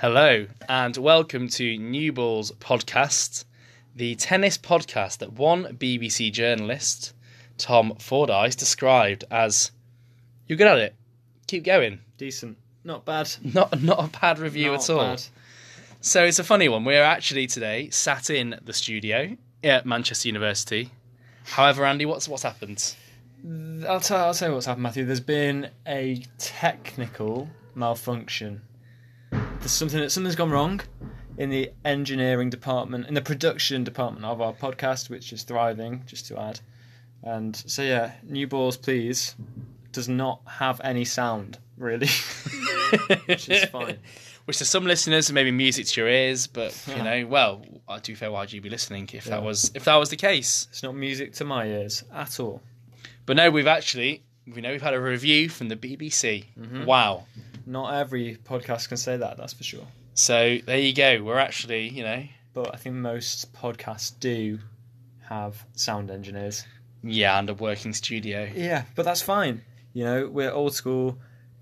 Hello, and welcome to New Balls Podcast, the tennis podcast that one BBC journalist, Tom Fordyce, described as "You're good at it. Keep going." Decent. Not bad. Not not a bad review Not at all. bad. So it's a funny one. We're actually today sat in the studio at Manchester University. However, Andy, what's what's happened? I'll tell, I'll tell you what's happened, Matthew. There's been a technical malfunction. There's something that something's gone wrong in the engineering department, in the production department of our podcast, which is thriving, just to add. And so yeah, New Balls Please does not have any sound, really. which is fine. Which to some listeners maybe music to your ears, but you know, well, I do fair why'd you be listening if that was if that was the case. It's not music to my ears at all. But no, we've actually we know we've had a review from the BBC. Mm-hmm. Wow. Not every podcast can say that, that's for sure. So there you go. We're actually, you know, But I think most podcasts do have sound engineers. yeah, and a working studio. Yeah, but that's fine. You know, we're old school.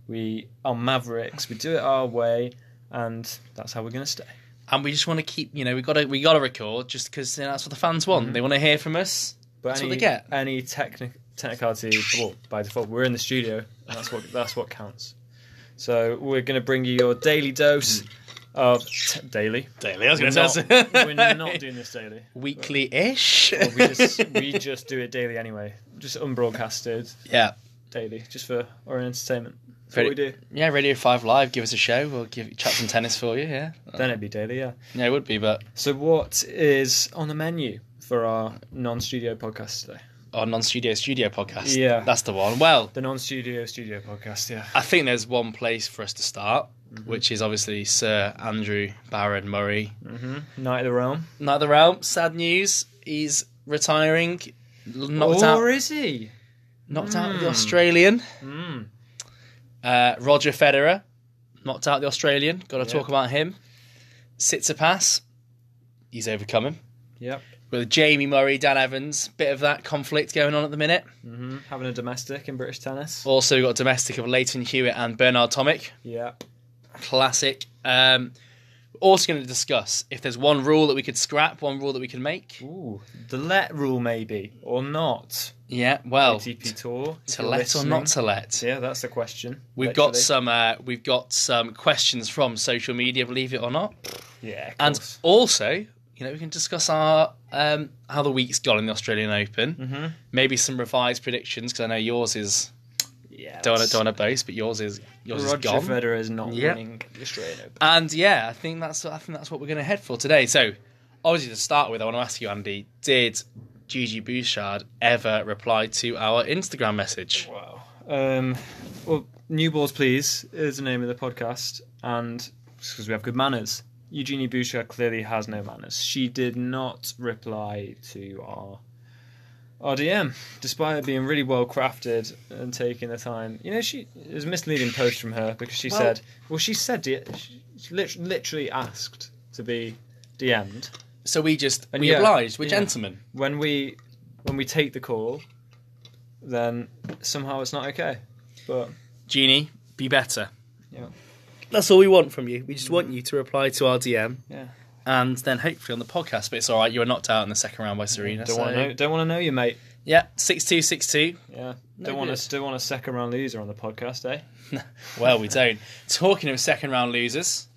We are mavericks. We do it our way, and that's how we're going to stay. And we just want to keep, you know, we got to we got to record just because you know, that's what the fans want. They mm-hmm. want to hear from us. But That's what any, they get. Any technic technicality, well, by default, we're in the studio. And that's what that's what counts. So we're going to bring you your daily dose hmm. of t- daily. Daily, I was going to say we're not doing this daily. weekly-ish. Well, we just we just do it daily anyway, just unbroadcasted yeah, daily, just for our entertainment. That's what we do. yeah. Radio Five Live, give us a show. We'll give chat some tennis for you. Yeah, Then it'd be daily, yeah. yeah, it would be, but So what is on the menu for our non-studio podcast today? Our non-studio studio podcast. Yeah. that's the one. Well, The non-studio studio podcast, yeah. I think there's one place for us to start, which is obviously Sir Andrew Barron Murray. Mm-hmm. Knight of the Realm. Knight of the Realm. Sad news. He's retiring. Knocked out. or is he? Knocked out the Mm. Australian. Mm. Uh, Roger Federer. Knocked out the Australian. Got to Yeah. talk about him. Tsitsipas. He's overcome him. Yep. With Jamie Murray, Dan Evans. Bit of that conflict going on at the minute. hmm Having a domestic in British tennis. Also we've got domestic of Lleyton Hewitt and Bernard Tomic. Yeah. Classic. Um, also going to discuss if there's one rule that we could scrap, one rule that we could make. Ooh, the let rule maybe or not. Yeah, well, ATP Tour. to let or not to let. Yeah, that's the question. We've got some. Uh, we've got some questions from social media. Believe it or not, Yeah, and also, you know, we can discuss our um, how the week's gone in the Australian Open. hmm Maybe some revised predictions because I know yours is Yeah. don't want to don't want to boast, but yours is yours Roger is gone. Roger Federer is not Yeah. winning the Australian Open. And yeah, I think that's I think that's what we're going to head for today. So, obviously, to start with, I want to ask you, Andy, did Gigi Bouchard ever reply to our Instagram message? Wow. Um, well, New Balls Please is the name of the podcast, and because we have good manners. Eugenie Bouchard clearly has no manners. She did not reply to our our DM, despite it being really well crafted and taking the time. You know, she it was a misleading post from her because she Well- said, "Well, she said. She, she literally asked to be DM'd." So we just And we yeah, obliged. We're yeah. gentlemen. when we when we take the call, then somehow it's not okay. But Jeannie, be better. Yeah. That's all we want from you. We just want you to reply to our DM. Yeah. And then hopefully on the podcast, but it's all right. You were knocked out in the second round by Serena. don't so- want to know. Don't want to know you, mate. Yeah, six two, six two. Yeah. No don't want to. Still want a second round loser on the podcast, eh? Well, we don't. Talking of second round losers,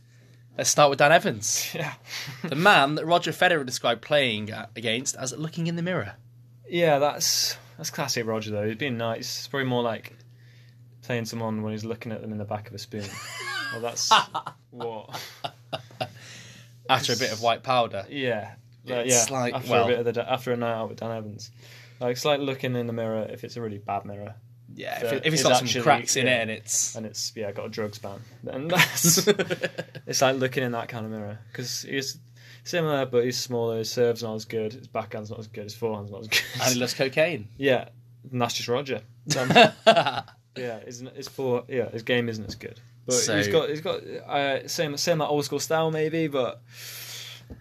let's start with Dan Evans, Yeah. the man that Roger Federer described playing against as looking in the mirror. yeah, that's that's classic Roger though. He's being nice. It's probably more like playing someone when he's looking at them in the back of a spoon. Well, that's what. After a bit of white powder. Yeah. Like, It's yeah. like- after well- a bit of the after a night out with Dan Evans. Like it's like looking in the mirror if it's a really bad mirror. Yeah, if, it, if it's got some actually- cracks in yeah. it and it's. and it's yeah got a drugs ban. Then that's it's like looking in that kind of mirror because he's similar, but he's smaller. His serve's not as good. His backhand's not as good. His forehand's not as good. and he loves cocaine. yeah, and that's just Roger. Um, yeah, his his for yeah his game isn't as good. But So- he's got he's got uh, same same like old school style maybe, but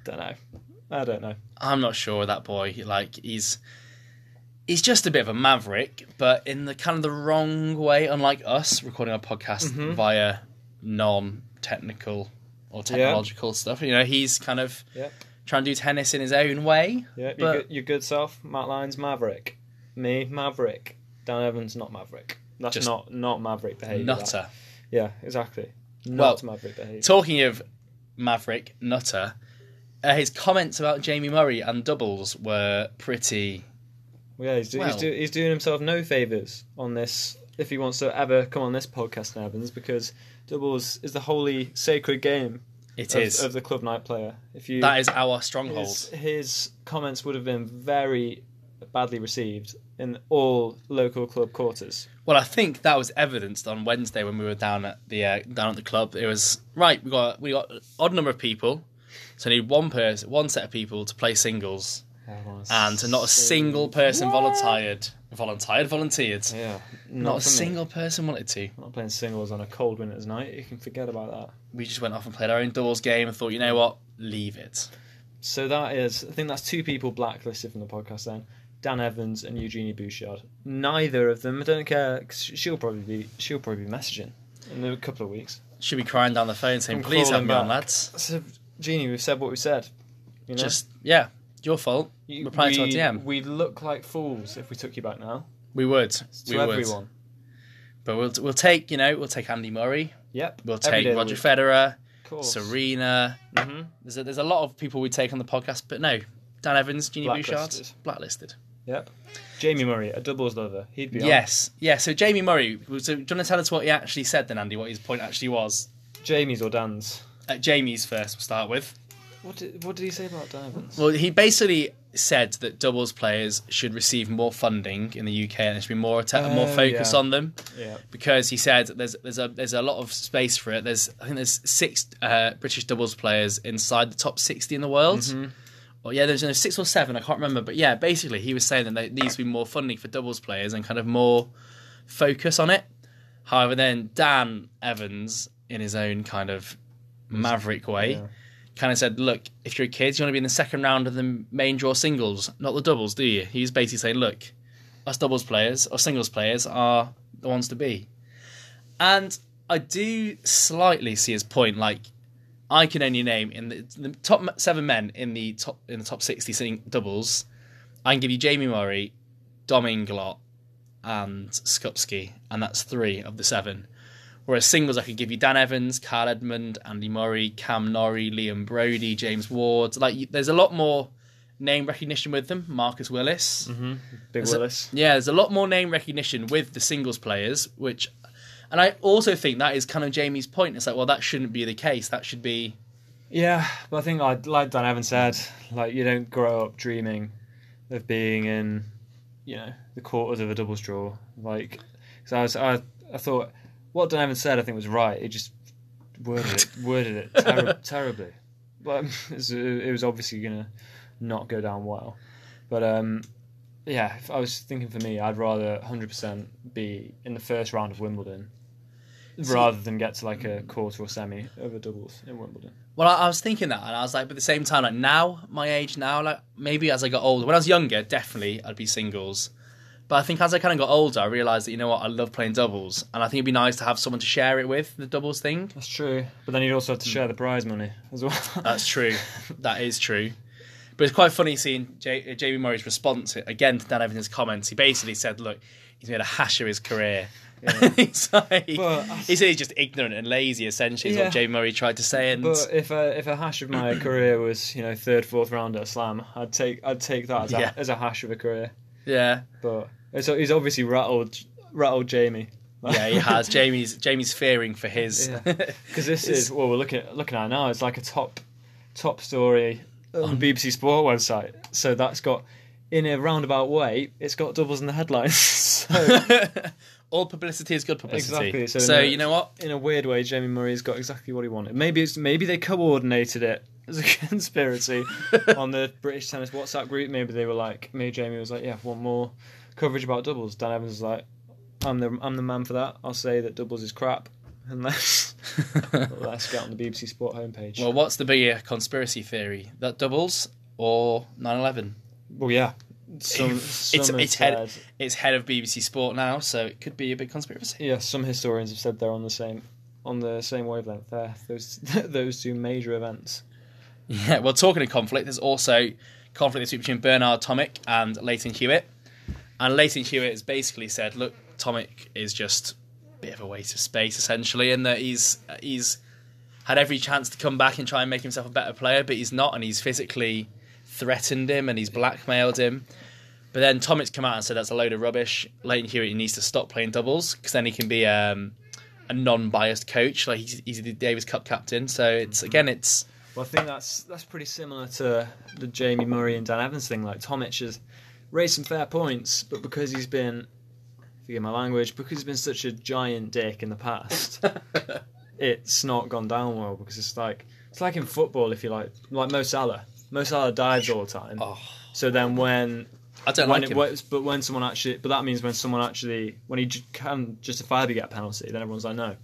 don't know. I don't know. I'm not sure that boy. Like he's he's just a bit of a maverick, but in the kind of the wrong way. Unlike us recording our podcast Mhm. via non-technical or technological stuff. You know, he's kind of Yep. trying to do tennis in his own way. Yeah, your, But- good, your good self, Matt Lyons, Maverick. Me, Maverick. Dan Evans, not Maverick. That's Just not not Maverick behaviour. that. Yeah, exactly. Not Well, Maverick behaviour. Talking of Maverick Nutter, uh, his comments about Jamie Murray and doubles were pretty. yeah, he's, do, he's, do, he's doing himself no favours on this if he wants to ever come on this podcast, Dan Evans, because doubles is the holy sacred game It of, is. of the club night player. If you that is our stronghold. his, his comments would have been very badly received in all local club quarters. Well, I think that was evidenced on Wednesday when we were down at the uh, down at the club. It was right. We got we got an odd number of people, so I need one person, one set of people to play singles, and not a single person volunteered, volunteered, volunteered. Yeah, Not, a for me. single person wanted to. I'm not playing singles on a cold winter's night. You can forget about that. We just went off and played our own doubles game and thought, you know what, leave it. So that is, I think that's two people blacklisted from the podcast. Then Dan Evans and Eugenie Bouchard. Neither of them. I don't care. 'cause she'll probably be. She'll probably be messaging in a couple of weeks. She'll be crying down the phone saying, I'm please have me on, lads. So, Jeannie, we've said what we said. You know? Just yeah, your fault. You- reply to our DM. We'd look like fools if we took you back now. We would, To we would. everyone. But we'll we'll take you know we'll take Andy Murray. Yep. We'll take day of the Roger. Federer. Serena. Mhm. There's a, there's a lot of people we take on the podcast, but no, Dan Evans, Junior Bouchard, Blacklisted. Blacklisted. Yep. Jamie Murray, a doubles lover. He'd be on. Yes, yeah. So Jamie Murray. So do you want to tell us what he actually said then, Andy? What his point actually was? Jamie's or Dan's. Uh, Jamie's first. We'll start with. What did What did he say about Dan Evans? Well, he basically said that doubles players should receive more funding in the UK and there should be more atta- more Oh, focus yeah. on them yeah. because he said there's there's a there's a lot of space for it. There's I think there's six uh, British doubles players inside the top sixty in the world. Mm-hmm. Well, yeah, there's no six or seven. I can't remember, but yeah, basically he was saying that there needs to be more funding for doubles players and kind of more focus on it. However, then Dan Evans, in his own kind of maverick way, Yeah. kind of said, "Look, if you're a kid, you want to be in the second round of the main draw singles, not the doubles, do you?" He's basically saying, "Look, us doubles players or singles players are the ones to be," and I do slightly see his point. Like, I can only name in the, the top seven men in the top in the top sixty sing- doubles. I can give you Jamie Murray, Dom Inglot, and Skupski, and that's three of the seven. Whereas singles, I could give you Dan Evans, Kyle Edmund, Andy Murray, Cam Norrie, Liam Broady, James Ward. Like, there's a lot more name recognition with them. Marcus Willis. Mm-hmm. Big There's a- Willis. yeah, there's a lot more name recognition with the singles players, which, and I also think that is kind of Jamie's point. It's like, well, that shouldn't be the case. That should be Yeah, but I think like, like Dan Evans said, like you don't grow up dreaming of being in, you know, the quarters of a doubles draw. Like, so I was, I, I thought what Dan Evans said, I think was right. It just worded it, worded it ter- terribly. But it was, it was obviously gonna not go down well. But um, yeah, if I was thinking for me, I'd rather 100% be in the first round of Wimbledon. Rather than get to like a quarter or semi of a doubles in Wimbledon. Well, I, I was thinking that, and I was like, but at the same time, like now, my age now, like maybe as I got older, when I was younger, definitely I'd be singles. But I think as I kind of got older, I realised that you know what, I love playing doubles, and I think it'd be nice to have someone to share it with the doubles thing. That's true. But then you'd also have to share the prize money as well. That's true. that is true. But it's quite funny seeing J- uh, Jamie Murray's response again to Dan Evans' comments. He basically said, "Look, he's made a hash of his career." he's like, But- he said he's just ignorant and lazy. Essentially, is Yeah. what Jamie Murray tried to say. And But if a if a hash of my career was you know third fourth round at a slam, I'd take I'd take that as a, as a hash of a career. yeah, But it's, he's obviously rattled rattled Jamie. yeah, he has. Jamie's Jamie's fearing for his. Yeah. Because this is what we're looking at, looking at now. It's like a top top story on um, the BBC Sport website. So that's got in a roundabout way, it's got doubles in the headlines. so All publicity is good publicity. Exactly, so So, you know what? in a weird way, Jamie Murray's got exactly what he wanted. Maybe it's maybe they coordinated it as a conspiracy on the British tennis WhatsApp group. Maybe they were like, maybe Jamie was like, yeah, want more coverage about doubles. Dan Evans was like, I'm the I'm the man for that. I'll say that doubles is crap, unless let's let's get on the BBC Sport homepage. well, what's the bigger conspiracy theory? That doubles or 9/11? Well, yeah, some, It's some have it's head said- it's head of BBC Sport now, so it could be a big conspiracy. yeah, some historians have said they're on the same on the same wavelength there. Those those two major events. Yeah, well, talking of conflict, there's also conflict this week between Bernard Tomic and Lleyton Hewitt. And Lleyton Hewitt has basically said, look, Tomic is just a bit of a waste of space, essentially, and that he's he's had every chance to come back and try and make himself a better player, but he's not, and he's physically threatened him and he's blackmailed him. But then Tomic's come out and said that's a load of rubbish. Lleyton Hewitt needs to stop playing doubles because then he can be um, a non-biased coach. Like he's, he's the Davis Cup captain. So it's again, it's Well, I think that's that's pretty similar to the Jamie Murray and Dan Evans thing. Like Tomic has raised some fair points, but because he's been, forgive my language, because he's been such a giant dick in the past, it's not gone down well. Because it's like it's like in football, if you like, like Mo Salah. Mo Salah dives all the time. oh, So then when I don't when like it him. but when someone actually, but that means when someone actually, when he ju- can justifiably get a penalty, then everyone's like, no,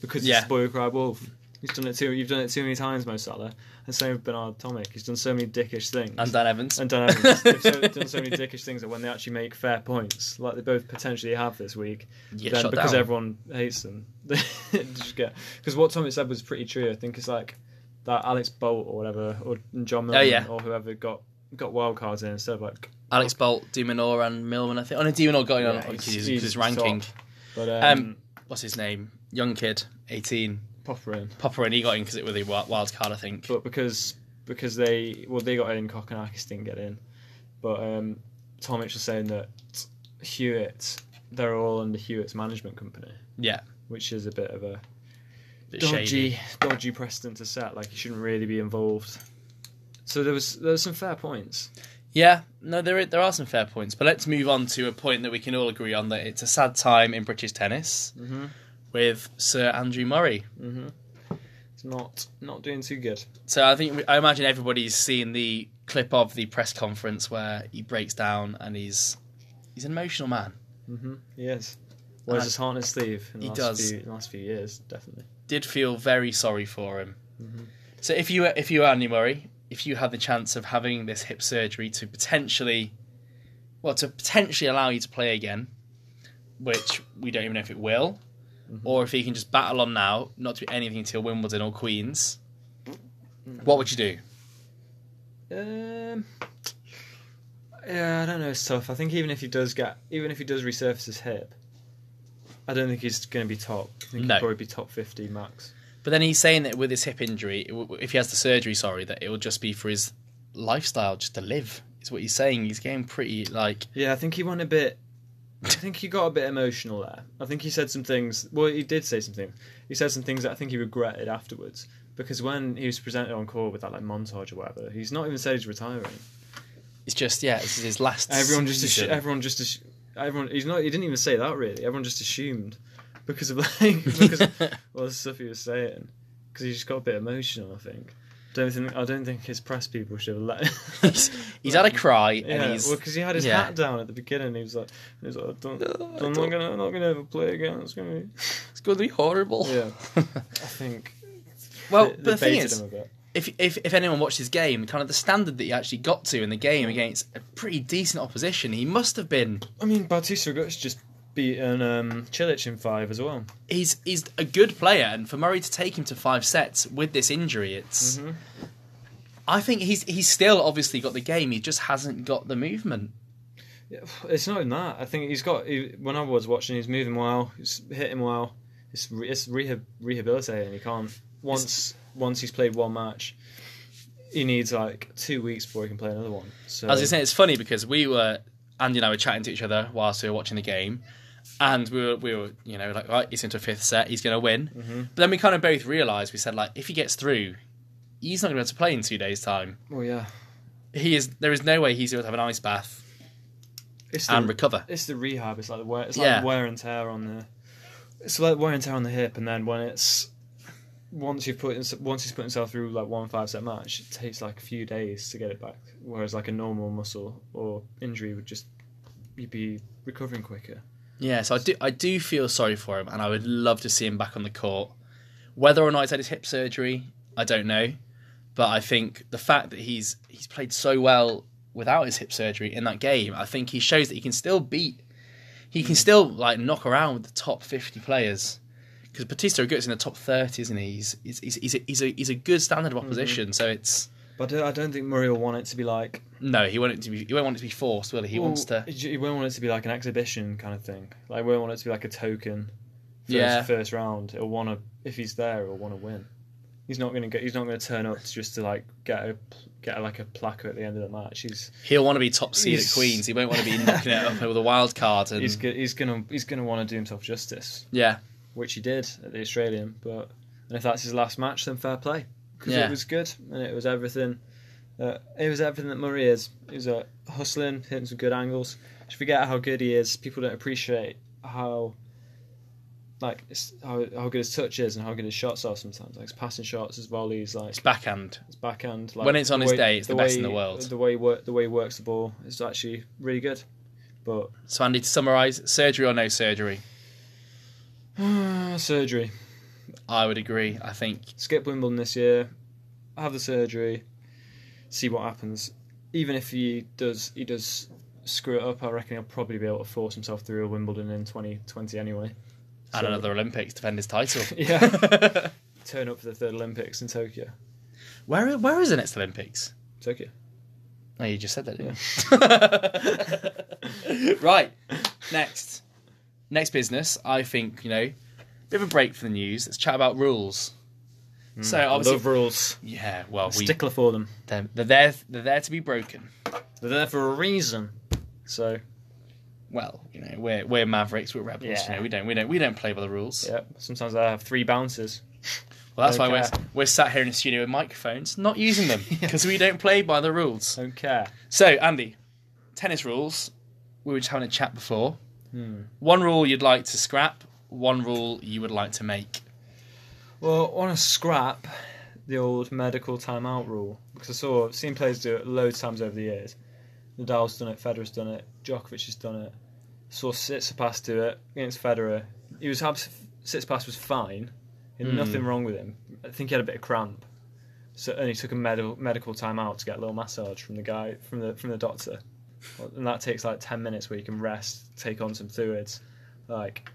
because Yeah. it's boy who cried wolf. He's done it too. You've done it too many times, Mo Salah, and same with Bernard Tomic. He's done so many dickish things. and Dan Evans. and Dan Evans. They've so, done so many dickish things that when they actually make fair points, like they both potentially have this week, then because down. everyone hates them, they just get. Because what Tomic said was pretty true. I think it's like that Alex Bolt or whatever, or John Millman Oh, yeah. or whoever got got wild cards in instead of like. Alex Bolt, de Minaur, and Millman. I think. Oh no, de Minaur got in on because he's- his, he's his ranking. top. But um, Um, What's his name? Young kid, eighteen. Popper in. Popyrin, and he got in because it was a wild card, I think. but because because they well they got in, Kokkinakis didn't get in. But um, Tomic was saying that Hewitt, they're all under Hewitt's management company, yeah, which is a bit of a bit dodgy shady. dodgy precedent to set. Like he shouldn't really be involved. So there was there was some fair points. Yeah, no, there there are some fair points, but let's move on to a point that we can all agree on that it's a sad time in British tennis Mm-hmm. with Sir Andrew Murray. Mm-hmm. It's not not doing too good. So I think I imagine everybody's seen the clip of the press conference where he breaks down and he's he's an emotional man. Mm-hmm. He is. Wears his heart on his sleeve in the He last does. few last few years, definitely. Did feel very sorry for him. Mhm. So if you if you were Andy Murray, if you had the chance of having this hip surgery to potentially, well, to potentially allow you to play again, which we don't even know if it will, Mhm. or if he can just battle on now, not do anything until Wimbledon or Queens, what would you do? Um, yeah, I don't know. It's tough. I think even if he does get, even if he does resurface his hip, I don't think he's going to be top. I think No. he'll probably be top fifty max. But then he's saying that with his hip injury, if he has the surgery, sorry, that it will just be for his lifestyle, just to live. Is what he's saying. He's getting pretty like Yeah, I think he went a bit. I think he got a bit emotional there. I think he said some things. Well, he did say some things. He said some things that I think he regretted afterwards. Because when he was presented on court with that like montage or whatever, he's not even said he's retiring. it's just yeah, this is his last. Everyone just, assu- everyone just, assu- everyone. He's not. He didn't even say that really. Everyone just assumed because of like because of, well the stuff he was saying. Because he just got a bit emotional. I think. Don't think. I don't think his press people should have let. he's, he's had a cry yeah, and he's well, because he had his yeah. hat down at the beginning. He was like, he was like, don't, No, I I'm don't- not gonna, I'm not gonna ever play again. It's gonna be. it's going to be horrible. Yeah, I think. well, they- but they the thing is, him a bit. if, if if anyone watched his game, kind of the standard that he actually got to in the game mm. against a pretty decent opposition, he must have been. I mean, Bautista Agut's just beaten um, Cilic in five as well. He's he's a good player, and for Murray to take him to five sets with this injury, it's. Mhm. I think he's he's still obviously got the game. He just hasn't got the movement. It's not even that. I think he's got. He, when I was watching, he's moving well. He's hitting well. It's it's rehab, rehabilitating. He can't once once he's played one match. He needs like two weeks before he can play another one. So I was gonna say it's funny because we were Andy and I were chatting to each other whilst we were watching the game, and we were we were you know like right, he's into a fifth set, he's gonna win. Mhm. But then we kind of both realised we said like if he gets through, he's not gonna be able to play in two days' time. Oh yeah. He is there is no way he's able to have an ice bath It's the, and recover. it's the rehab. It's like the wear. It's like Yeah. wear and tear on the. It's like wear and tear on the hip, and then when it's once you've put once he's put himself through like one five set match, it takes like a few days to get it back. Whereas like a normal muscle or injury would just you'd be recovering quicker. Yeah, so I do I do feel sorry for him, and I would love to see him back on the court. Whether or not he's had his hip surgery, I don't know, but I think the fact that he's he's played so well without his hip surgery in that game, I think he shows that he can still beat, he can still like knock around with the top fifty players. because Bautista Agut's in the top thirty, isn't he? He's he's he's, he's, a, he's a he's a good standard of mm-hmm. opposition. So it's But I don't, think Murray will want it to be like. no, he won't it to be he won't want it to be forced, will he? He wants to. He won't want it to be like an exhibition kind of thing. Like, he won't want it to be like a token. First, Yeah. First round, he'll want to. If he's there, he'll want to win. He's not going to get. He's not to turn up just to like get a get like a placard at the end of the match. He's He'll want to be top seed at He's- Queens. He won't want to be knocking it up with a wild card. And he's go- he's gonna he's gonna want to do himself justice, yeah, which he did at the Australian. But and if that's his last match, then fair play because Yeah. it was good and it was everything. Uh, it was everything that Murray is. He was uh, hustling, hitting some good angles. Forget how good he is. People don't appreciate how like it's, how how good his touch is and how good his shots are sometimes. Like his passing shots, his volleys, like it's backhand. his backhand. Like, When it's on the his way- day, it's the best way, in the world. The way he work, the way he works the ball is actually really good. But So Andy, to summarise, surgery or no surgery? surgery. I would agree. I think skip Wimbledon this year, have the surgery, see what happens. Even if he does, he does screw it up. I reckon he'll probably be able to force himself through a Wimbledon in 2020 anyway. and So- another Olympics defend his title. Yeah. Turn up for the third Olympics in Tokyo. where where is the next Olympics? Tokyo. Oh, you just said that, didn't you? right. Next. Next business, I think, you know, bit of a break for the news. Let's chat about rules. so I obviously love rules. Yeah, well we Stickler for them. they're, they're there they're there to be broken. They're there for a reason. So Well, you know, we're we're mavericks, we're rebels, Yeah. you know, we don't we don't we don't play by the rules. yeah, sometimes I have three bounces. Well that's why we're we're sat here in the studio with microphones, not using them because we don't play by the rules. Don't care. So, Andy, tennis rules. We were just having a chat before. Hmm. One rule you'd like to scrap, one rule you would like to make. Well, I want to scrap the old medical timeout rule because I saw I've seen players do it loads of times over the years. Nadal's done it, Federer's done it, Djokovic has done it. saw Tsitsipas do it against Federer. He was abs- Tsitsipas was fine, Hmm. nothing wrong with him. I think he had a bit of cramp, so and he took a medical medical timeout to get a little massage from the guy from the from the doctor, and that takes like ten minutes where you can rest, take on some fluids, like,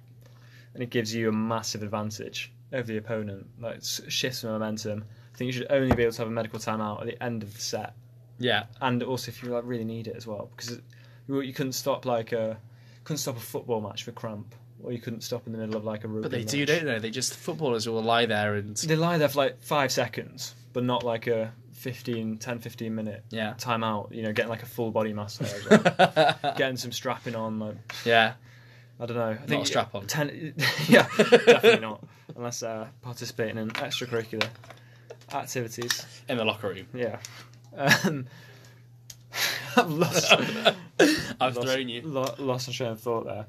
and it gives you a massive advantage over the opponent. Like shifts the momentum. I think you should only be able to have a medical timeout at the end of the set, Yeah. and also if you like really need it as well, because it, you, you couldn't stop like a couldn't stop a football match for cramp, or you couldn't stop in the middle of like a rugby. But they do, match. don't they? They just, footballers will lie there and. They lie there for like five seconds, but not like a 15, 10, 15 minute Yeah. timeout. You know, getting like a full body massage, getting some strapping on. Like yeah. I don't know. I think a strap-on. Ten, yeah, definitely not, unless uh, participating in extracurricular activities. In the locker room. Yeah. Um, I've lost. I've lost, thrown you. Lo- lost my train of thought there.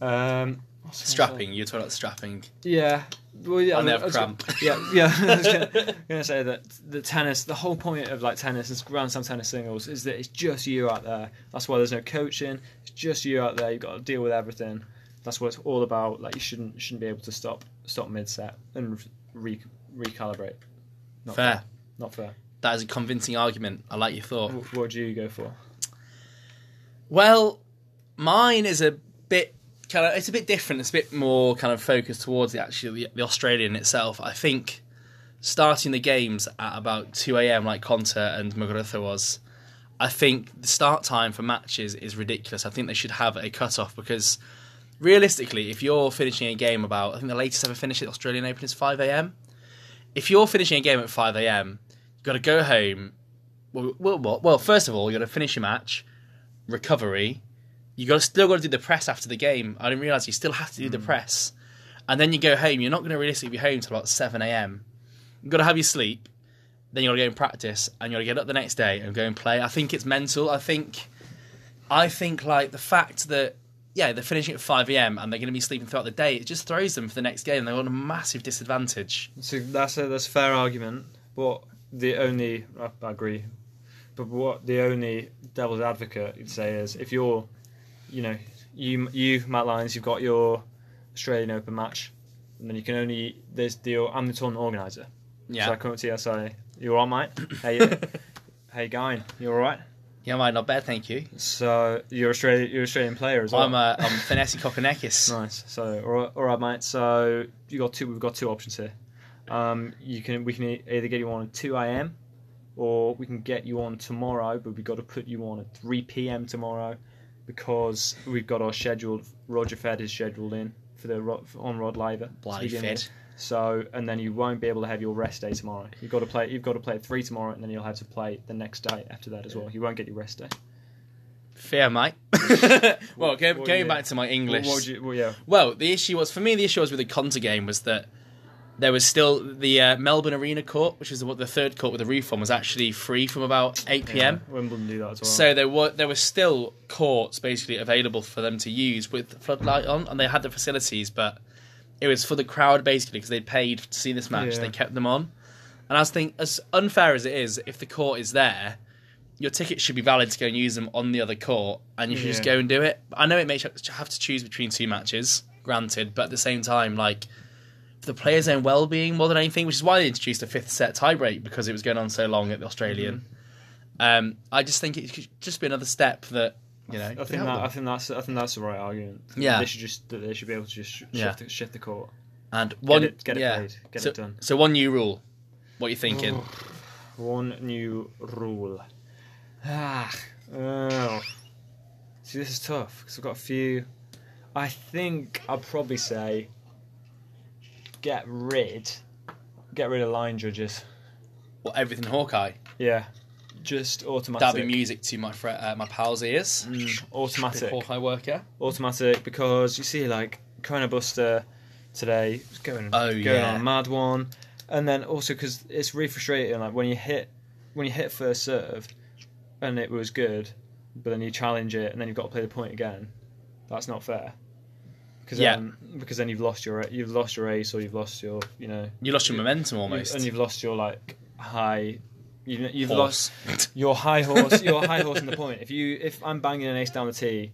Um, what's I gonna say? Strapping. You're talking about strapping. Yeah. Well, yeah. And they I have was- cramp. Yeah, yeah. I was gonna, gonna say that the tennis, the whole point of like tennis and Grand Slam tennis singles is that it's just you out there. That's why there's no coaching. It's just you out there. You've got to deal with everything. That's what it's all about. Like you shouldn't shouldn't be able to stop stop mid set and re- recalibrate. Not Fair. Not fair. That is a convincing argument. I like your thought. What, what do you go for? Well, mine is a bit kind of it's a bit different. It's a bit more kind of focused towards the actually the Australian itself. I think starting the games at about two a.m. like Konta and Muguruza was. I think the start time for matches is ridiculous. I think they should have a cut off because realistically, if you're finishing a game about, I think the latest ever finish at the Australian Open is five a.m. If you're finishing a game at five a.m., you've got to go home. Well, well, well first of all, you've got to finish your match, recovery. You got still got to do the press after the game. I didn't realize you still have to do the hmm. press, and then you go home. You're not going to realistically be home till about seven a.m. You've got to have your sleep. Then you got to go and practice, and you got to get up the next day and go and play. I think it's mental. I think, I think like the fact that yeah they're finishing at five a.m. and they're going to be sleeping throughout the day. It just throws them for the next game. They're on a massive disadvantage. So that's a that's a fair argument, but the only I, I agree, but what the only devil's advocate you'd say is if you're, you know, you you Matt Lyons, you've got your Australian Open match, and then you can only there's the I'm the tournament organizer, Yeah, so I come up to you, I say, you all right, mate? Hey, you, guy, you going? You all right? Yeah, mate, not bad, thank you. So you're Australian. You're Australian player as well. I'm uh, I'm Thanasi Kokkinakis. Nice. So all right, all right, mate. So you got two. We've got two options here. Um, you can we can either get you on at two a.m. or we can get you on tomorrow, but we've got to put you on at three p.m. tomorrow because we've got our scheduled. Roger Fed is scheduled in for the Ro- on Rod Laver. Bloody Fed. with. So and then you won't be able to have your rest day tomorrow. You've got to play. You've got to play at three tomorrow, and then you'll have to play the next day after that as well. You won't get your rest day. Fair, mate. well, go, what going back to my English. What you? Well, yeah. Well, the issue was for me. The issue was with the Konta game was that there was still the uh, Melbourne Arena court, which is what the third court with the roof on, was actually free from about eight pm. Yeah, Wimbledon do that as well. So there were there were still courts basically available for them to use with floodlight on, and they had the facilities, but it was for the crowd basically because they'd paid to see this match. Yeah. They kept them on, and I was thinking, as unfair as it is, if the court is there, your ticket should be valid to go and use them on the other court, and you should just go and do it. I know it makes you have to choose between two matches, granted, but at the same time, like. The players' own well-being more than anything, which is why they introduced a fifth set tiebreak because it was going on so long at the Australian. Um, I just think it should just be another step that you know. I could think that, them. I think that's I think that's the right argument. Yeah. they should just that they should be able to just sh- Yeah. shift, the, shift the court. and one it- get it yeah. played, get so, it done. So one new rule. What are you thinking? One new rule. Ah, oh. see, this is tough because I've got a few. I think I'll probably say get rid, get rid of line judges. Well, everything Hawkeye. Yeah, just automatic. That'd be music to my fr- uh, my pals' ears. Mm, automatic. Hawkeye worker. automatic because you see like Carreño Busta today was going Oh, going yeah. on a mad one, and then also because it's really frustrating like when you hit when you hit first serve and it was good, but then you challenge it and then you've got to play the point again. That's not fair. Because Yeah. then, because then you've lost your you've lost your ace or you've lost your you know You lost your momentum almost. and you've lost your like high you, you've Horse. lost your high horse, your high horse in the point. If you, if I'm banging an ace down the tee,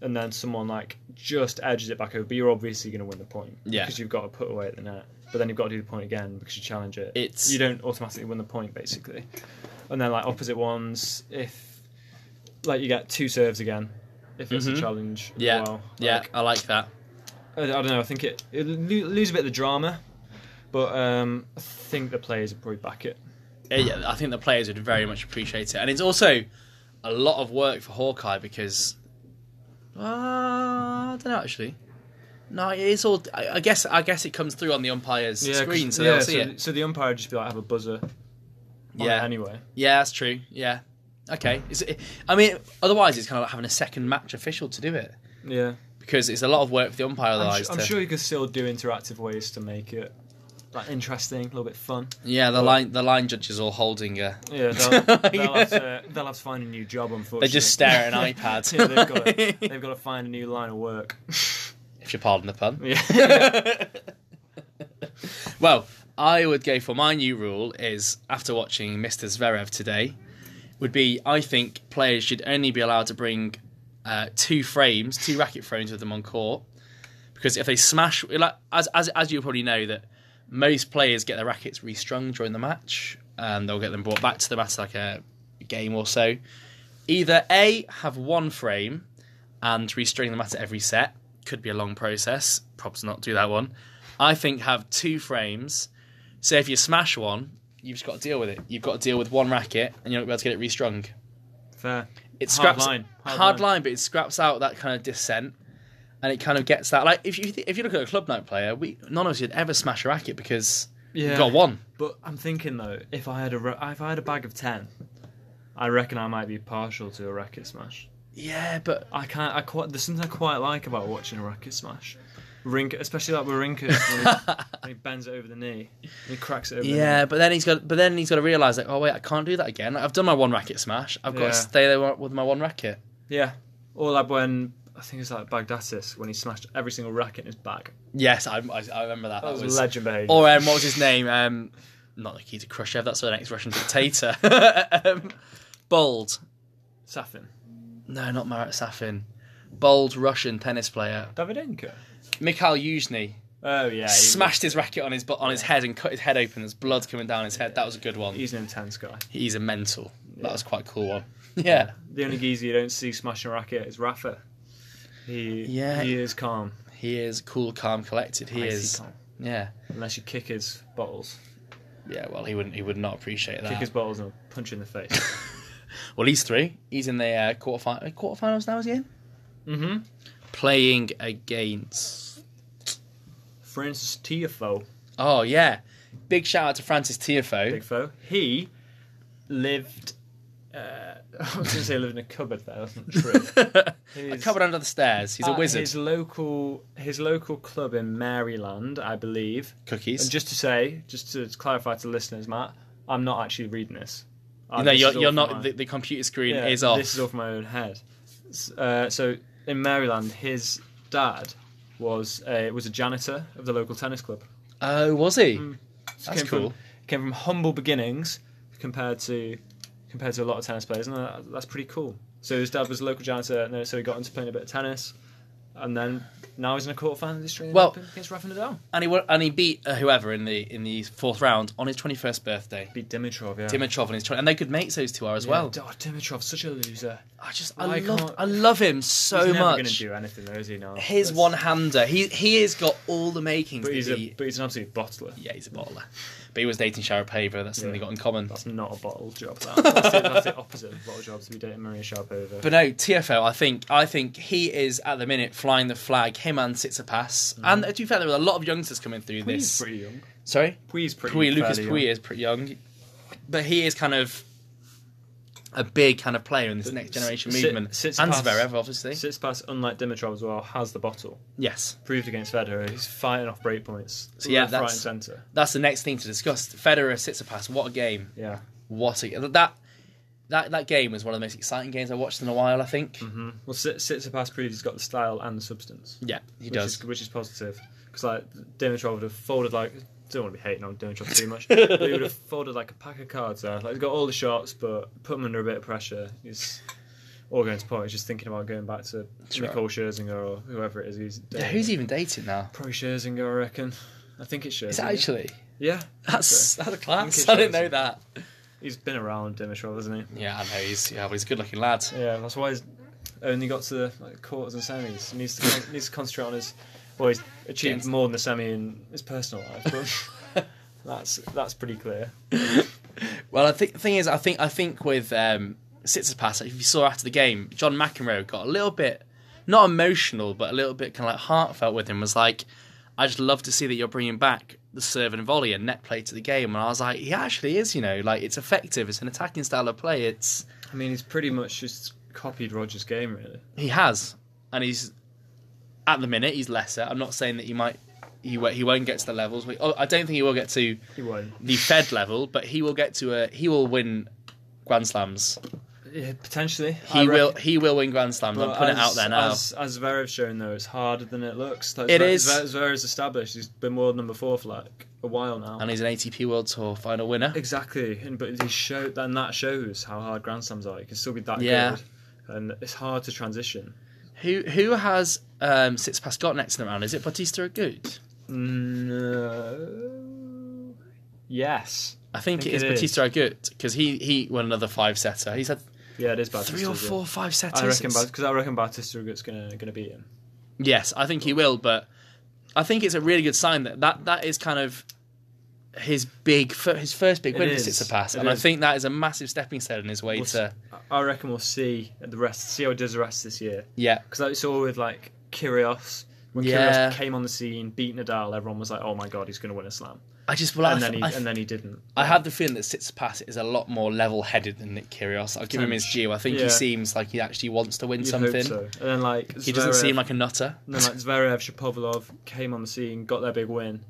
and then someone like just edges it back over, but you're obviously going to win the point. Yeah. Because you've got to put away at the net, but then you've got to do the point again because you challenge it. It's- you don't automatically win the point basically. And then like opposite ones, if like you get two serves again, if it's Mhm. a challenge. as yeah, well. yeah, I like that. I, don't know. I think it it lose a bit of the drama, but um, I think the players would probably back it. Yeah, I think the players would very much appreciate it, and it's also a lot of work for Hawkeye because uh, I don't know actually. No, it's all. I, I guess. I guess it comes through on the umpire's 'cause- screen, so yeah, they'll see so, it. so the umpire would just be like have a buzzer. Yeah. anyway. Yeah, that's true. Yeah. Okay. Is it, I mean, otherwise it's kind of like having a second match official to do it Yeah. Because it's a lot of work for the umpire. I'm, su- I'm to- sure you could still do interactive ways to make it like interesting, a little bit fun. Yeah, the but- line the line judges are all holding a. Yeah, they'll, they'll, have, to, they'll have to find a new job. Unfortunately, They just stare at an iPad. yeah, they've got to, they've got to find a new line of work. if you pardon the pun. Yeah. well, I would go for my new rule is after watching Mr. Zverev today, would be I think players should only be allowed to bring uh, two frames, two racket frames with them on court, because if they smash, like as as as you probably know that most players get their rackets restrung during the match, and they'll get them brought back to them after like a game or so. Either a have one frame and restring them at every set could be a long process. Probs not do that one. I think have two frames. So if you smash one, you've just got to deal with it. You've got to deal with one racket, and you're not able to get it restrung. Fair. It Hard line. hard, Hard line. line. but it scraps out that kind of dissent, and it kind of gets that. Like if you if you look at a club night player, we none of us would ever smash a racket because Yeah. you've got one. But I'm thinking though, if I had a ra- if I had a bag of ten, I reckon I might be partial to a racket smash. Yeah, but I can't. I quite. There's something I quite like about watching a racket smash. Rink, especially like with Rinkus when, he- when he bends it over the knee, and he cracks it over. yeah, The knee. but then he's got but then he's got to realize like oh wait I can't do that again. I've done my one racket smash. I've got Yeah. to stay there with my one racket. yeah. Or like when I think it's like Baghdatis when he smashed every single racket in his back. Yes, I, I, I remember that. That was, was legend behaviour. Or um, what was his name? Um, not Nikita Khrushchev. That's the next Russian dictator. um, bold. Safin. No, not Marat Safin. Bold Russian tennis player. Davydenko. Mikhail Yuzhny Oh yeah. he- smashed his racket on his bu- on his head and cut his head open. There's blood coming down his head. That was a good one. He's an intense guy. He's a mental. That was quite a cool one. Yeah. The only geezer you don't see smashing a racket is Rafa. He Yeah. he is calm. He is cool, calm, collected. He Icy is. calm. Yeah. Unless you kick his bottles, Yeah. Well, he wouldn't. He would not appreciate that. kick that. his bottles and punch you in the face. Well, he's three. He's in the uh, quarterfinal. Quarterfinals now. Is he in? mm-hmm. Playing against. Frances Tiafoe, Oh yeah. Big shout out to Frances Tiafoe. big foe. He lived. Uh, I was going to say lived in a cupboard. There, that's not true. a cupboard under the stairs. He's a wizard. His local, his local club in Maryland, I believe. Cookies. And just to say, just to clarify to listeners, Matt, I'm not actually reading this. Uh, no, this you're, you're not. my- The, the computer screen yeah, is off. This is from my own head. Uh, so in Maryland, his dad was a, was a janitor of the local tennis club. Oh, was he? Mm. So That's came cool. From, came from humble beginnings compared to compared to a lot of tennis players, and that, that's pretty cool. So his dad was a local janitor, and then, so he got into playing a bit of tennis, and then now he's in a quarterfinal of the Australian Well- Open against Rafa Nadal. And he and he beat uh, whoever in the in the fourth round on his twenty first birthday. Beat Dimitrov, yeah. Dimitrov and his 20, and they could mates those two are as Yeah, well. Oh, Dimitrov's such a loser. I just I I love I love him so he's never much. going to do anything, though, is he? Now His one hander, he he has got all the makings. but he's a but he's an absolute bottler. yeah, he's a bottler. But he was dating Sharapova. That's something Yeah. they got in common. That's not a bottle job. That. That's, the, that's the opposite of a bottle jobs. To be dating Maria Sharapova. But no, Tiafoe. I think I think he is at the minute flying the flag. Him and Tsitsipas. Mm. And uh, to be fair, there are a lot of youngsters coming through this. pretty young. Sorry, Pouille's pretty. Pouille, Lucas Pouille young. is pretty young, but he is kind of a big kind of player in this next generation movement. Tsitsipas- and Zverev, obviously. Tsitsipas, unlike Dimitrov as well, has the bottle. Yes, Proved against Federer, he's fighting off break points. So, yeah, left, right, and that's- centre. that's the next thing to discuss. Federer, Tsitsipas. What a game! Yeah. What a that that that game was one of the most exciting games I watched in a while. I think. hmm Well, Sit- Tsitsipas proves he's got the style and the substance, Yeah, he which does. is which is positive. Because like Dimitrov would have folded like. Don't want to be hating on Dimitrov too much, but he would have folded like a pack of cards there. Like he's got all the shots, but put him under a bit of pressure. He's all going to pot. He's just thinking about going back to Sure. Nicole Scherzinger or whoever it is. He's Yeah, who's even dating now? probably Scherzinger, I reckon. I think it's Scherzinger. Is it actually? Yeah, That's that's a class. it's I didn't know that. he's been around Dimitrov, hasn't he? Yeah, I know he's yeah, well, he's a good-looking lad. Yeah, that's why he's only got to the like, quarters and semis. He needs to needs to concentrate on his. Well, he's achieved more than the semi in his personal life, but that's that's pretty clear. Well, I think the thing is, I think I think with um, Tsitsipas, if you saw after the game, John McEnroe got a little bit not emotional, but a little bit kind of like heartfelt with him. Was like, I just love to see that you're bringing back the serve and volley and net play to the game. And I was like, he actually is. You know, like it's effective. It's an attacking style of play. It's I mean, he's pretty much just copied Roger's game, really. he has, and he's at the minute he's lesser. I'm not saying that he might. He, won't- he won't get to the levels. Oh, I don't think he will get to the Fed level, but he will get to a. He will win Grand Slams. Yeah, potentially. He I will. reckon- He will win Grand Slams. I'm putting it out there now. As, as Zverev's shown, though, it's harder than it looks. Like, It Zverev- is. Zverev's established. He's been world number four for like a while now. and he's an ATP World Tour final winner. Exactly, and but he show and that shows how hard Grand Slams are. You can still be that Yeah. good, and it's hard to transition. Who who has um, Tsitsipas got next in the round? Is it Bautista Agut? No. Yes. I think, think it is it is. Bautista Agut because he he won another five setter. He's had Yeah, it is Bautista. three or four five setters. I reckon because I reckon Bautista is gonna gonna beat him. Yes, I think he will, but I think it's a really good sign that that, that is kind of his big his first big win for is. Tsitsipas, It and I think that is a massive stepping stone in his way We'll to I reckon we'll see the rest. See how he does the rest this year. yeah Because I all with like Kyrgios when Yeah. Kyrgios came on the scene, beat Nadal, everyone was like, "Oh my god, he's gonna win a slam," I just well, I, and then he I, and then he didn't. I have the feeling that Tsitsipas is a lot more level-headed than Nick Kyrgios. I'll give him his due. I think Yeah. he seems like he actually wants to win You'd something. so. And then like He doesn't seem like a nutter. And then like Zverev, Shapovalov came on the scene, got their big win,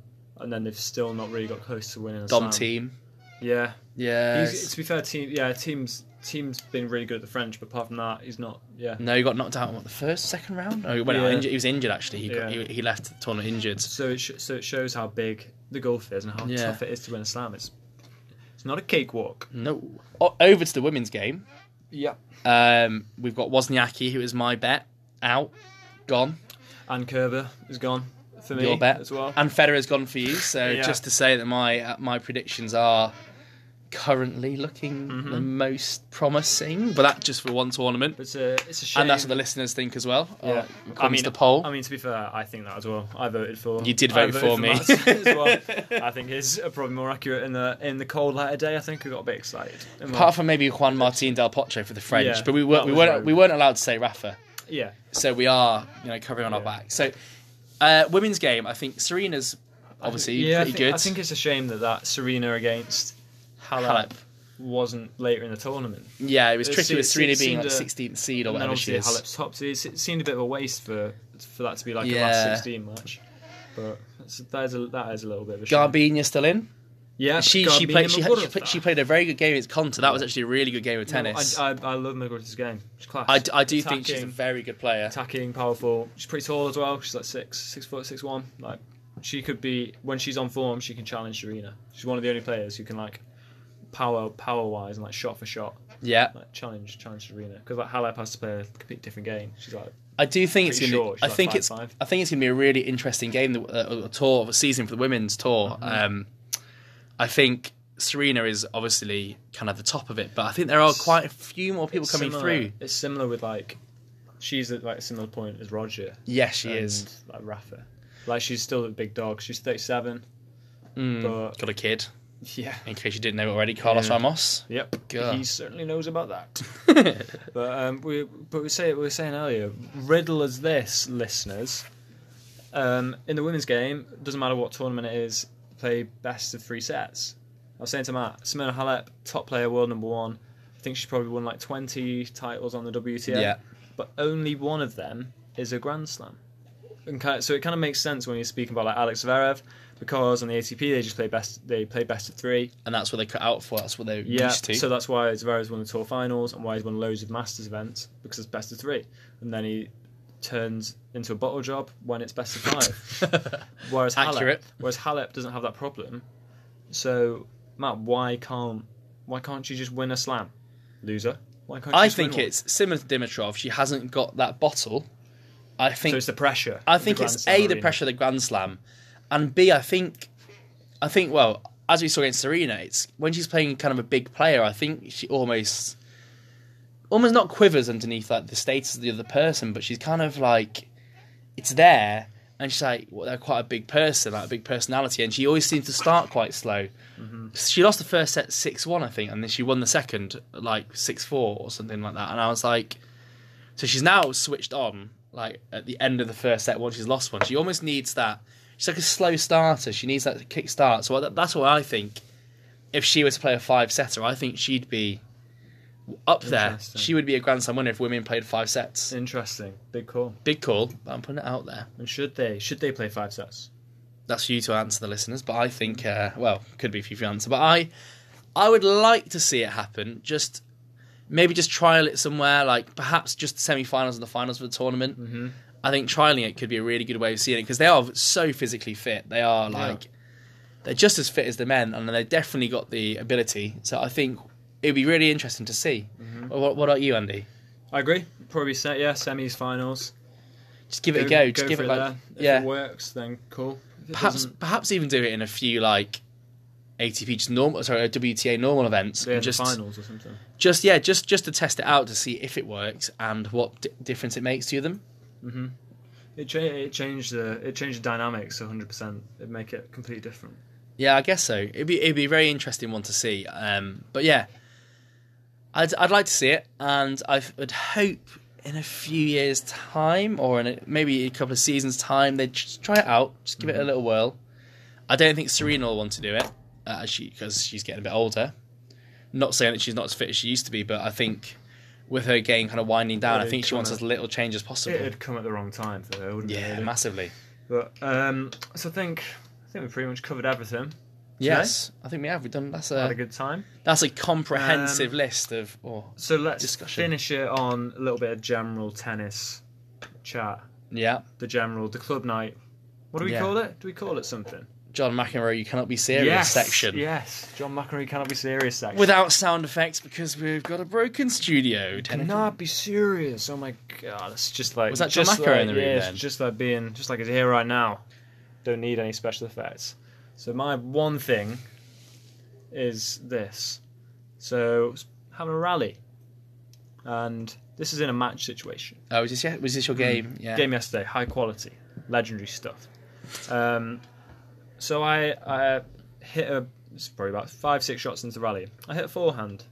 and then they've still not really got close to winning a Dom slam. team. Yeah, Yeah. he's, to be fair, team yeah teams. Thiem's been really good at the French, but apart from that, he's not. Yeah, No, he got knocked out in what, the first, second round? Oh, he, went out Yeah. injured. he was injured actually. He, got, Yeah. he, he left the tournament injured. so it sh- so it shows how big the golf is and how Yeah. tough it is to win a slam. It's it's not a cakewalk. No. O- over to the women's game. Yeah, Um, we've got Wozniacki, who is my bet, out, gone. and Kerber is gone for me Your bet as well. And Federer's gone for you. So Yeah. just to say that my uh, my predictions are currently looking the most promising, but that's just for one tournament. It's a it's a shame. And that's what the listeners think as well. yeah. uh, according mean, the poll. I mean, to be fair, I think that as well. I voted for. You did vote voted for me. As well. I think it's probably more accurate in the in the cold light of day. I think we got a bit excited. Apart from maybe Juan Martin Del Potro for the French, Yeah, but we weren't we weren't we weren't allowed to say Rafa, yeah, so we are you know covering on our back. So uh, women's game, I think Serena's obviously yeah, I pretty think, good. I think it's a shame that that Serena against Halep, Halep. wasn't later in the tournament. yeah, it was it tricky with Serena being like 16th seed or whatever she is. Halep's top. So it seemed a bit of a waste for for that to be like a last sixteen match. But that's, that is a that is a little bit of a shame. Garbiñe still in. Yeah, She she played she, she, played, she played a very good game against Konta. That was actually a really good game of tennis. No, I, I, I love Muguruza's game. She's class. I, I do think she's a very good player. attacking, powerful. She's pretty tall as well. She's like six, six foot, six one. Like she could be when she's on form, she can challenge Serena. She's one of the only players who can like power, power wise, and like shot for shot, Yeah, like challenge, challenge Serena. Because like Halep has to play a completely different game. She's like I do think it's gonna. short, Be, I she's think like it's. 5'5". I think it's gonna be a really interesting game. The uh, a tour, a season for the women's tour. Mm-hmm. Um, I think Serena is obviously kind of the top of it, but I think there are quite a few more people it's coming similar- through. It's similar with like she's at like a similar point as Roger. Yes, she and, is. like Rafa. Like she's still a big dog. She's thirty seven. Mm, but- got a kid. Yeah. In case you didn't know already, Carlos Yeah. Ramos. Yep. God. He certainly knows about that. But um, we but we say we were saying earlier, riddle as this, listeners. Um, in the women's game, doesn't matter what tournament it is, play best of three sets. I was saying to Matt, Simona Halep, top player, world number one. I think she's probably won like twenty titles on the WTA. Yeah. But only one of them is a Grand Slam. And kind so it kind of makes sense when you're speaking about like Alex Zverev, because on the ATP they just play best. They play best of three. and that's what they cut out for. That's what they're Yeah, used to. so that's why Zverev's won the tour finals and why he's won loads of Masters events because it's best of three, and then he turns into a bottle job when it's best of five. whereas Accurate. Halep, whereas Halep doesn't have that problem. So Matt, why can't why can't you just win a slam, loser? Why can't I think it's similar to Dimitrov. She hasn't got that bottle. I think so it's the pressure. I think it's a the arena. pressure of the Grand Slam, and b I think, I think well as we saw against Serena, it's when she's playing kind of a big player. I think she almost, almost not quivers underneath like the status of the other person, but she's kind of like, it's there, and she's like, well, they're quite a big person, like a big personality, and she always seems to start quite slow. Mm-hmm. She lost the first set six one, I think, and then she won the second like six four or something like that, and I was like. So she's now switched on, like at the end of the first set once she's lost one. She almost needs that. She's like a slow starter. She needs that kick start. So that's what I think. If she was to play a five setter, I think she'd be up there. She would be a Grand Slam winner if women played five sets. Interesting, big call. Big call, but I'm putting it out there. And should they should they play five sets? That's for you to answer, the listeners. But I think, uh, well, could be for you to answer. But I, I would like to see it happen. Just maybe just trial it somewhere, like perhaps just the semi-finals and the finals of the tournament. Mm-hmm. I think trialing it could be a really good way of seeing it because they are so physically fit. They are like they're just as fit as the men, and they've definitely got the ability. So I think it'd be really interesting to see. Mm-hmm. What, what about you, Andy? I agree. Probably set yeah semis finals. Just give it a go. Just go give for it like there. If yeah. it works, then cool. Perhaps doesn't, perhaps even do it in a few like ATP just normal sorry WTA normal events. and just finals or something. just yeah just just to test it out to see if it works and what d- difference it makes to them. It, cha- it changed the it changed the dynamics 100. percent It'd make it completely different. Yeah, I guess so. It'd be it'd be a very interesting one to see. Um, but yeah, I'd I'd like to see it, and I would hope in a few years' time, or in a, maybe a couple of seasons' time, they'd just try it out, just give it a little whirl. I don't think Serena will want to do it, uh, she because she's getting a bit older. Not saying that she's not as fit as she used to be, but I think with her game kind of winding down, I It'd think she wants at- as little change as possible. It'd come at the wrong time for her, wouldn't it? yeah, really? massively. But um, so I think I think we pretty much covered everything. Yes, I think we have. We've done that's a, Had a good time. that's a comprehensive Um, list of. Oh, So let's Discussion. finish it on a little bit of general tennis chat. yeah. The general, the club night. What do we Yeah. call it? Do we call it something? John McEnroe, you cannot be serious yes, section. Yes, John McEnroe cannot be serious section. Without sound effects because we've got a broken studio. cannot be serious. Oh my god, it's just like Was that John just McEnroe like, in the room yeah, it's then? just like being just like it's here right now. Don't need any special effects. So my one thing is this: So having a rally, and this is in a match situation. Oh, was this yeah? Was this your game? Yeah. Game yesterday, high quality, legendary stuff. Um, so I I hit a it's probably about five six shots into the rally. I hit a forehand.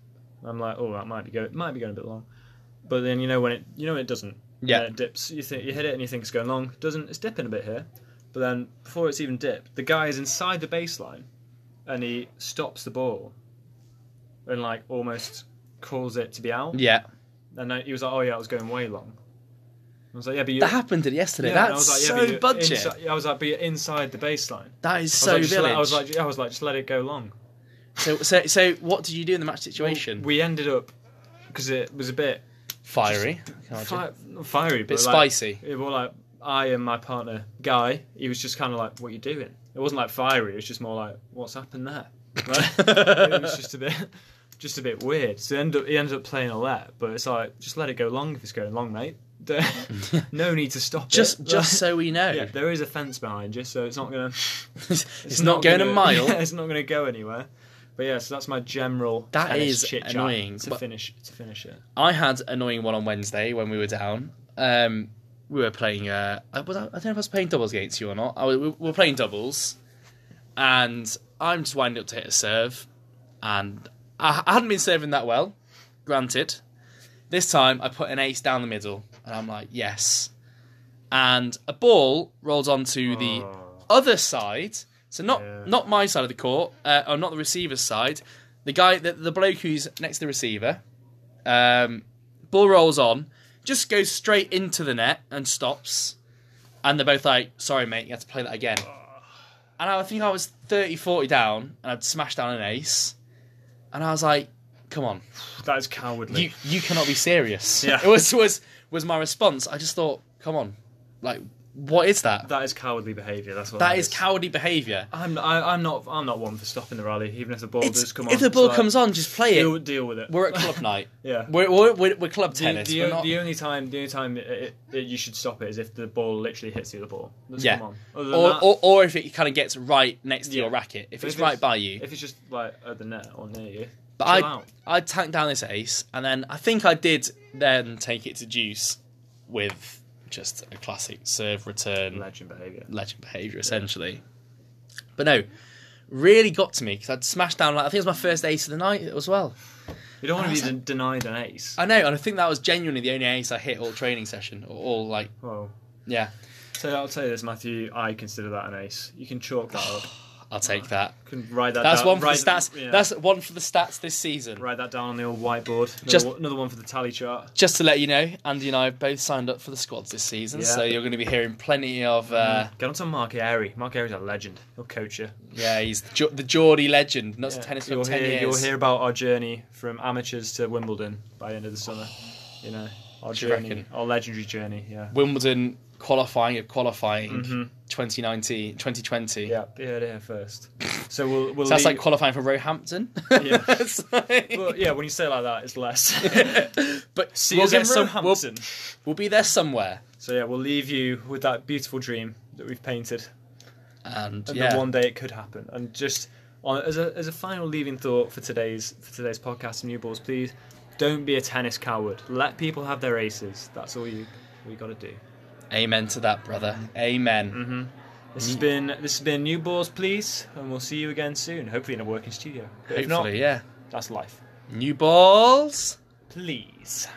I'm like, oh, that might be go it might be going a bit long. But then you know when it you know when it doesn't. Yeah. It dips. You think you hit it and you think it's going long. Doesn't it's dipping a bit here. But then before it's even dipped, the guy is inside the baseline, and he stops the ball, and like almost calls it to be out. Yeah. And then he was like, "Oh yeah, I was going way long." I was like, "Yeah, but you." That happened yesterday. Yeah, I That's was like, yeah, so budget. Inside, I was like, but you're inside the baseline. that is so was like, just let- I was like, I was like, just let it go long. so, so, so, what did you do in the match situation? We ended up because it was a bit Fiery. Can I imagine? fi- not fiery, bit but like, spicy. it was like I and my partner Guy. He was just kind of like, "What you doing?" It wasn't like fiery. It was just more like, "What's happened there?" Like, it was just a bit, just a bit weird. So he ended up, he ended up playing a let, but it's like, just let it go long if it's going long, mate. no need to stop Just, it. just so we know. Yeah, there is a fence behind you, so it's not gonna. it's, not, going gonna, a mile. it's not gonna go anywhere. But yeah, so that's my general. That is annoying, to finish to finish it. I had annoying one on Wednesday when we were down. Um, we were playing. Uh, I, was, I don't know if I was playing doubles against you or not. Was- we were playing doubles, and I'm just winding up to hit a serve, and I, I hadn't been serving that well. Granted, this time I put an ace down the middle, and I'm like, yes. And a ball rolls onto the Oh. other side, so not Yeah. not my side of the court, uh, or not the receiver's side. The guy, the, the bloke who's next to the receiver, um, ball rolls on, just goes straight into the net and stops. And they're both like, "Sorry, mate, you have to play that again." And I think I was 30, 40 down, and I'd smashed down an ace. And I was like, "Come on, That is cowardly. you you cannot be serious." Yeah. It was was was my response. I just thought, "Come on, like, what is that? that is cowardly behaviour. That's what that is cowardly behaviour. I'm I, I'm not I'm not one for stopping the rally, even if the ball It's- does come on. If the It's ball like, comes on, just play deal, it. deal with it. We're at club night. yeah. We're, we're, we're, we're club The, tennis. the, we're not... the only time the only time it, it, it, you should stop it is if the ball literally hits the other ball. Yeah. come on. Other than or, that, or, or if it kind of gets right next to Yeah. your racket. If But it's if right by you. if it's just like at the net or near you, But chill I out. I tanked down this ace, and then I think I did then take it to deuce with just a classic serve return legend behaviour. legend behaviour essentially. But no, really got to me because I'd smashed down like I think it was my first ace of the night as well. You don't want to be de- denied an ace. I know, and I think that was genuinely the only ace I hit all training session or all like Well, yeah. so I'll tell you this, Matthew. I consider that an ace. You can chalk that up. I'll take that. Can write that. That's down, one for write, the stats. yeah. That's one for the stats this season. write that down on the old whiteboard. Another, Just- one, another one for the tally chart. Just to let you know, Andy and I have both signed up for the squads this season, Yeah. so you're going to be hearing plenty of. Uh, Get on to Mark Airy. Mark Airy's a legend. He'll coach you. Yeah, he's the, Geordie legend, not Yeah. tennis you'll for ten hear, years. You'll hear about our journey from amateurs to Wimbledon by the end of the summer. You know, our you journey, reckon? our legendary journey. Yeah. Wimbledon qualifying of qualifying, Mhm. 2019, 2020. Yeah, you heard it here first. So we'll we'll So that's leave- like qualifying for Roehampton. Yeah. It's like- well, yeah, when you say it like that, it's less. but See we'll us get some. We'll, Roehampton. we'll be there somewhere, So yeah, we'll leave you with that beautiful dream that we've painted, and and yeah, that one day it could happen. And just on, as a as a final leaving thought for today's for today's podcast, New Balls, please don't be a tennis coward. Let people have their aces. That's all you we got to do. Amen to that, brother. Amen. Mm-hmm. This has been this has been New Balls, please, and we'll see you again soon. Hopefully in a working studio. But if not, Hopefully, yeah. that's life. New balls. Please.